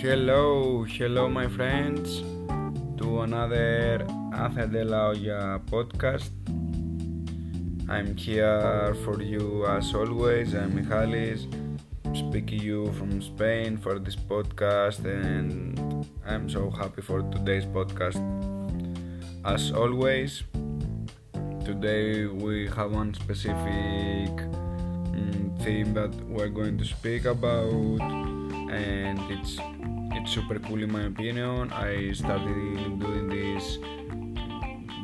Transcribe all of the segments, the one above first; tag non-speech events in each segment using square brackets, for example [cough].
Hello, hello, my friends, to another Ace de la Olla podcast. I'm here for you as always. I'm Michalis, speaking you from Spain for this podcast, and I'm so happy for today's podcast. As always, today we have one specific mm, theme that we're going to speak about, and it's it's super cool in my opinion. I started doing this.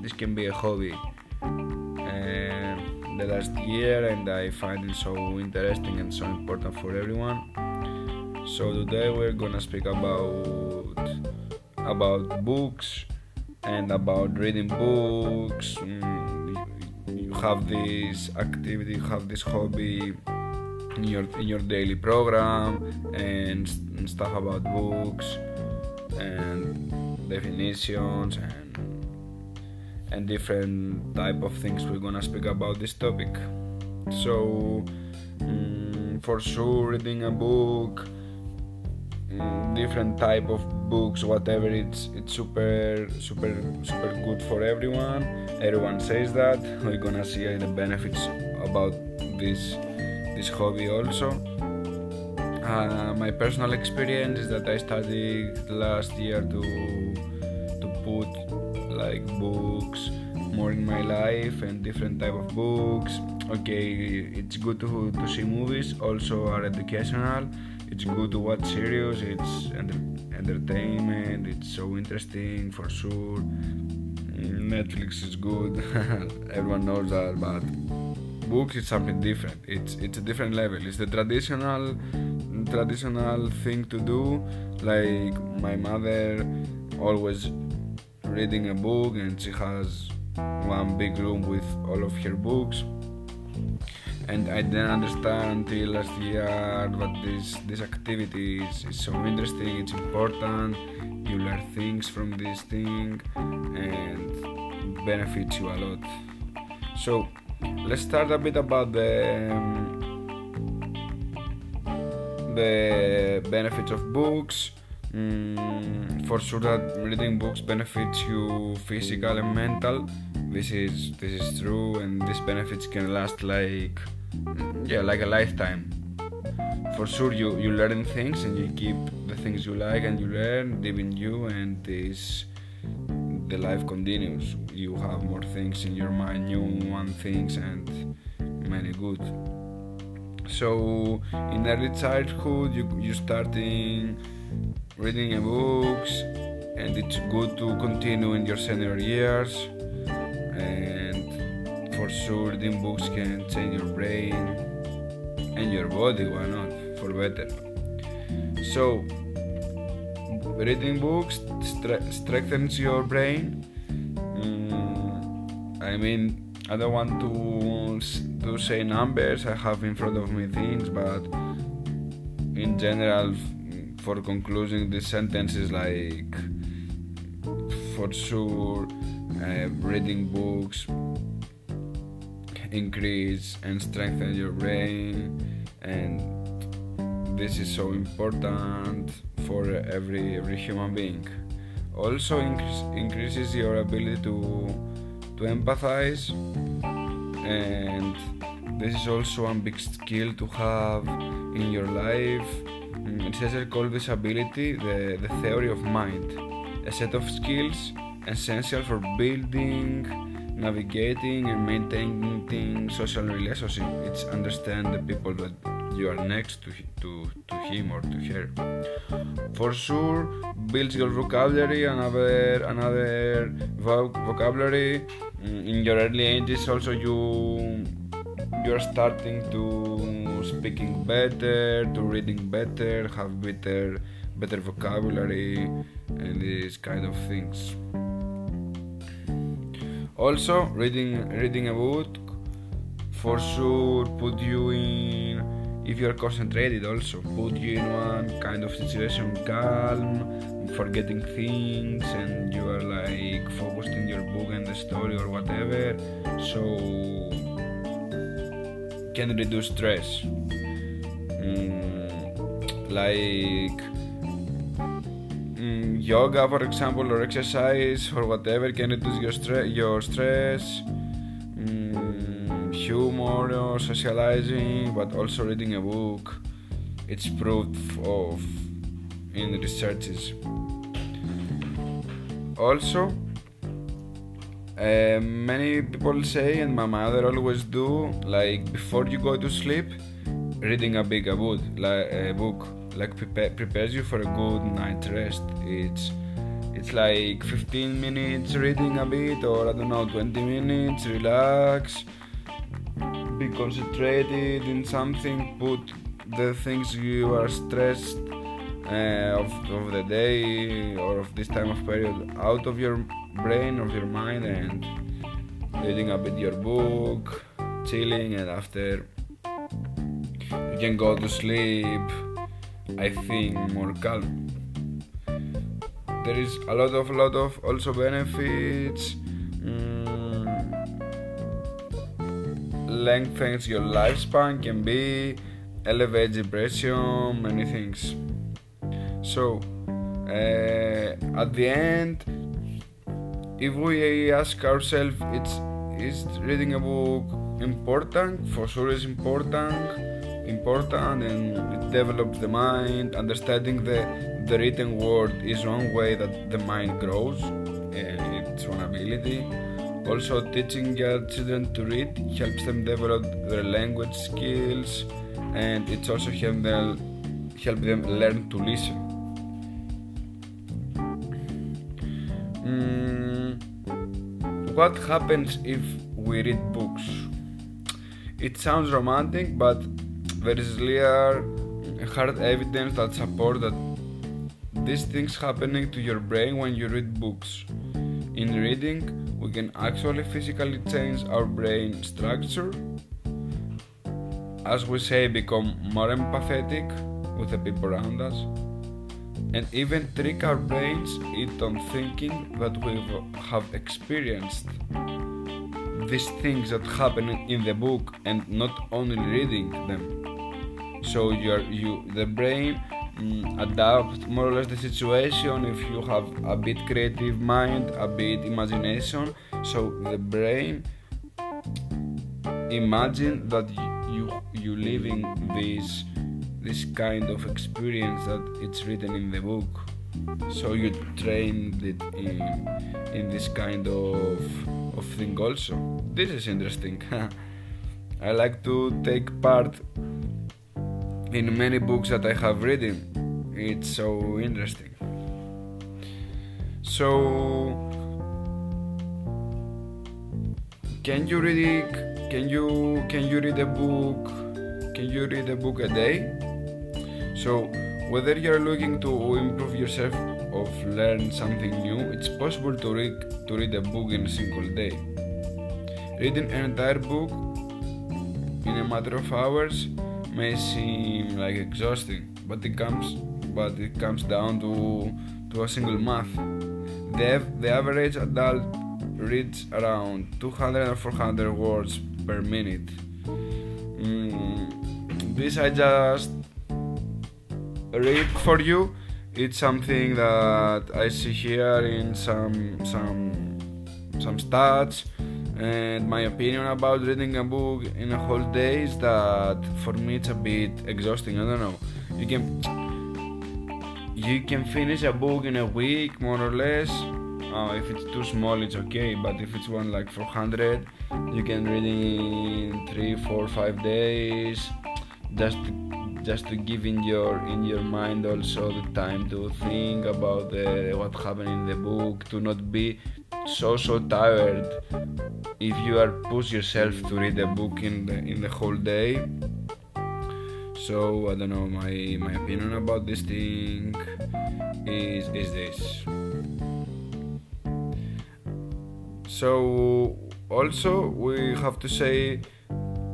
This can be a hobby. Uh, the last year, and I find it so interesting and so important for everyone. So today we're gonna speak about about books and about reading books. Mm, you have this activity, you have this hobby in your in your daily program and, and stuff about books and definitions and and different type of things. We're gonna speak about this topic. So mm, for sure reading a book mm, different type of books whatever it's it's super super super good for everyone. Everyone says that. We're gonna see the benefits about this this hobby also. Uh, my personal experience is that I started last year to to put like books more in my life and different type of books. Okay, it's good to, to see movies, also are educational. It's good to watch series. It's enter- entertainment. It's so interesting for sure. Netflix is good. [laughs] Everyone knows that, but books is something different. It's it's a different level. It's the traditional traditional thing to do. Like my mother always reading a book and she has one big room with all of her books. And I didn't understand until last year that this this activity is, is so interesting. It's important. You learn things from this thing and benefits you a lot. So let's start a bit about the the benefits of books. Mm, for sure that reading books benefits you physical and mental. This is this is true, and these benefits can last like yeah like a lifetime. For sure, you you learn things and you keep the things you like and you learn deep in you, and this the life continues. You have more things in your mind, new one things, and many good. So in early childhood, you you starting reading books, and it's good to continue in your senior years. And for sure, reading books can change your brain and your body. Why not? For better. So reading books stre- strengthens your brain. Mm, I mean, I don't want to to say numbers. I have in front of me things, but in general, for concluding this sentence is like, for sure, uh, reading books increase and strengthen your brain and this is so important for every every human being. Also increase, increases your ability to to empathize and this is also a big skill to have in your life. Mm, Cesar called this ability the, the theory of mind. A set of skills essential for building navigating and maintaining social relationships. It's understand the people that you are next to, to, to him or to her. For sure, builds your vocabulary, another another vocabulary. Mm, in your early ages, also you you're starting to speaking better, to reading better, have better better vocabulary, and these kind of things. Also, reading reading a book for sure put you in if you are concentrated also. Put you in one kind of situation calm forgetting things and you are like focused in your book and the story or whatever. So can reduce stress. Mm, like yoga, for example, or exercise or whatever can reduce your, stre- your stress. Or socializing, but also reading a book. It's proof of in researches. Also, uh, many people say, and my mother always do, like before you go to sleep, reading a big a book, like a book, like prepare, prepares you for a good night rest. It's it's like 15 minutes reading a bit, or I don't know, 20 minutes, relax, be concentrated in something, put the things you are stressed uh, of, of the day or of this time of period out of your brain of your mind and reading a bit your book chilling and after you can go to sleep i think more calm. There is a lot of lot of also benefits lengthens your lifespan can be elevate depression many things. So uh, at the end if we ask ourselves it's is reading a book important? For sure it's important important and it develops the mind. Understanding the the written word is one way that the mind grows and it's one ability also teaching your children to read helps them develop their language skills and it also help them help them learn to listen Mm, what happens if we read books? It sounds romantic, but there is clear, hard evidence that support that these things happening to your brain when you read books. In reading, we can actually physically change our brain structure. As we say, become more empathetic with the people around us and even trick our brains into thinking that we have experienced these things that happen in the book and not only reading them so your you the brain Mm, adapt more or less the situation if you have a bit creative mind a bit imagination. So the brain imagine that you you living this this kind of experience that it's written in the book. So you trained it in, in this kind of, of thing also. This is interesting. [laughs] I like to take part in many books that i have written it's so interesting so can you read it? can you can you read a book can you read a book a day so, whether you're looking to improve yourself or learn something new, it's possible to read to read a book in a single day. Reading an entire book in a matter of hours may seem like exhausting, but it comes but it comes down to to a single math. The, the average adult reads around 200 or 400 words per minute. Mm, this I just read for you. It's something that I see here in some some some stats and my opinion about reading a book in a whole day is that for me it's a bit exhausting. I don't know. You can you can finish a book in a week more or less. Uh, if it's too small, it's okay. But if it's one like 400, you can read in three, four, five days. Just just to give in your in your mind also the time to think about the, what happened in the book to not be so so tired. If you are push yourself to read a book in the in the whole day. So i don't know my my opinion about this thing is is this. So also we have to say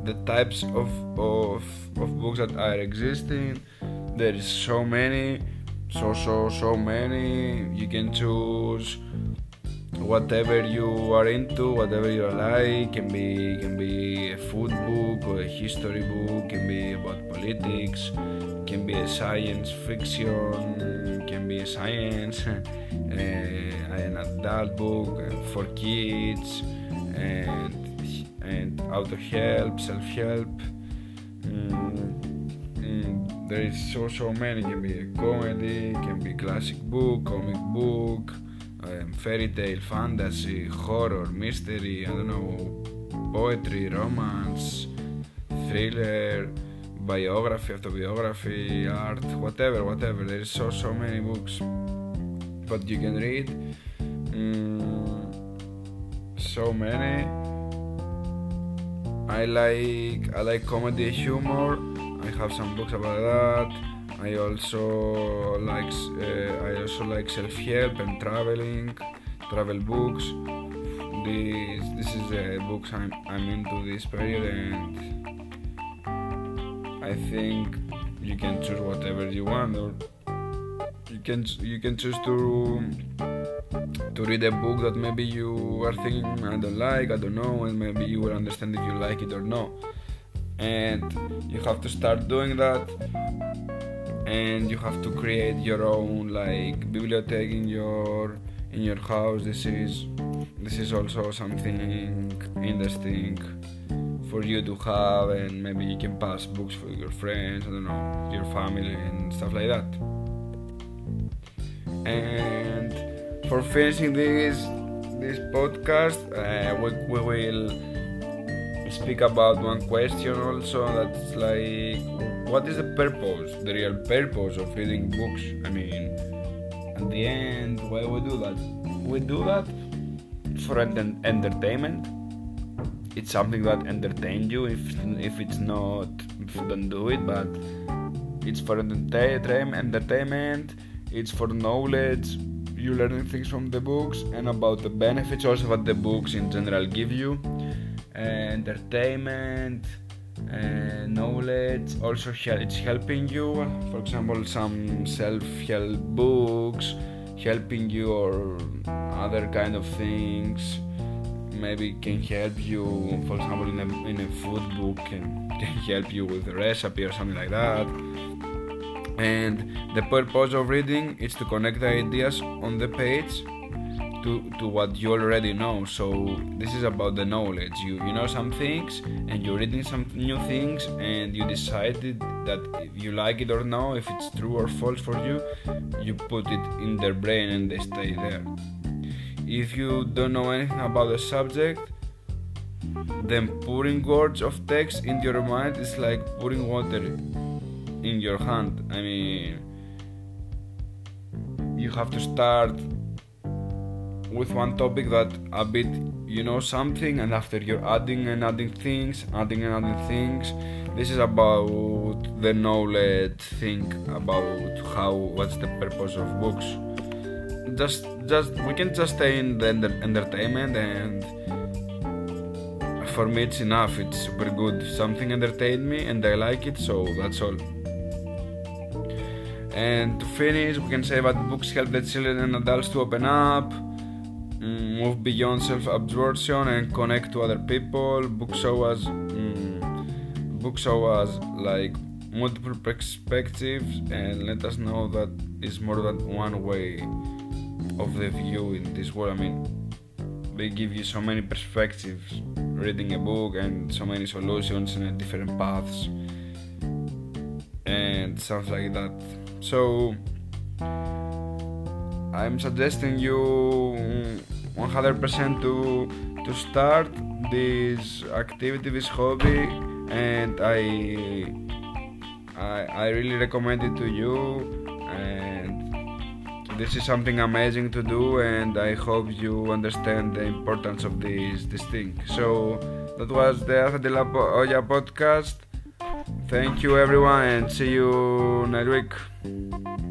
the types of, of, of books that are existing. There is so many so so so many. You can choose whatever you are into whatever you like can be can be a food book or a history book can be about politics can be a science fiction can be a science uh, [laughs] an adult book eh, for kids, eh, and and auto help, self help. There is so so many. It can be a comedy, can be classic book, comic book, um, fairy tale, fantasy, horror, mystery. I don't know, poetry, romance, thriller, biography, autobiography, art, whatever, whatever. There is so so many books that you can read. Mm, so many I like I like comedy humor. I have some books about that. I also like uh, I also like self help and traveling, travel books. This this is the books I'm I'm into this period, and I think you can choose whatever you want, or you can you can choose to to read a book that maybe you are thinking I don't like, I don't know, and maybe you will understand if you like it or not. And you have to start doing that, and you have to create your own like bibliothèque in your in your house. This is this is also something interesting for you to have, and maybe you can pass books for your friends, I don't know, your family and stuff like that. And for finishing this this podcast, uh, we, we will speak about one question also that's like what is the purpose? The real purpose of reading books i mean at the end why we do that? We do that for ent- entertainment. It's something that entertains you if if it's not if you don't do it but it's for entertainment it's for knowledge. You're learning things from the books and about the benefits also that the books in general give you. Entertainment uh, knowledge also it's helping you for example some self-help books helping you or other kind of things maybe can help you for example in a, in a food book can, [laughs] can help you with a recipe or something like that. And the purpose of reading is to connect the ideas on the page to, to what you already know. So this is about the knowledge. You you know some things and you're reading some new things and you decided that you like it or not if it's true or false for you you put it in their brain and they stay there. If you don't know anything about the subject then putting words of text into your mind is like putting water in your hand. I mean, you have to start with one topic that a bit you know something, and after you're adding and adding things, adding and adding things. This is about the knowledge thing about how what's the purpose of books. Just, just we can just stay in the entertainment and for me it's enough it's super good something entertained me and i like it so that's all and to finish, we can say that books help the children and adults to open up, move beyond self-absorption, and connect to other people. Books show us, mm, books show us like multiple perspectives and let us know that it's more than one way of the view in this world. I mean, they give you so many perspectives reading a book and so many solutions and different paths and stuff like that. So I'm suggesting you 100% to to start this activity, this hobby, and I I, I really recommend it to you. And this is something amazing to do, and I hope you understand the importance of this this thing. So that was the Arte de la Olla podcast. Thank you, everyone, and see you next week.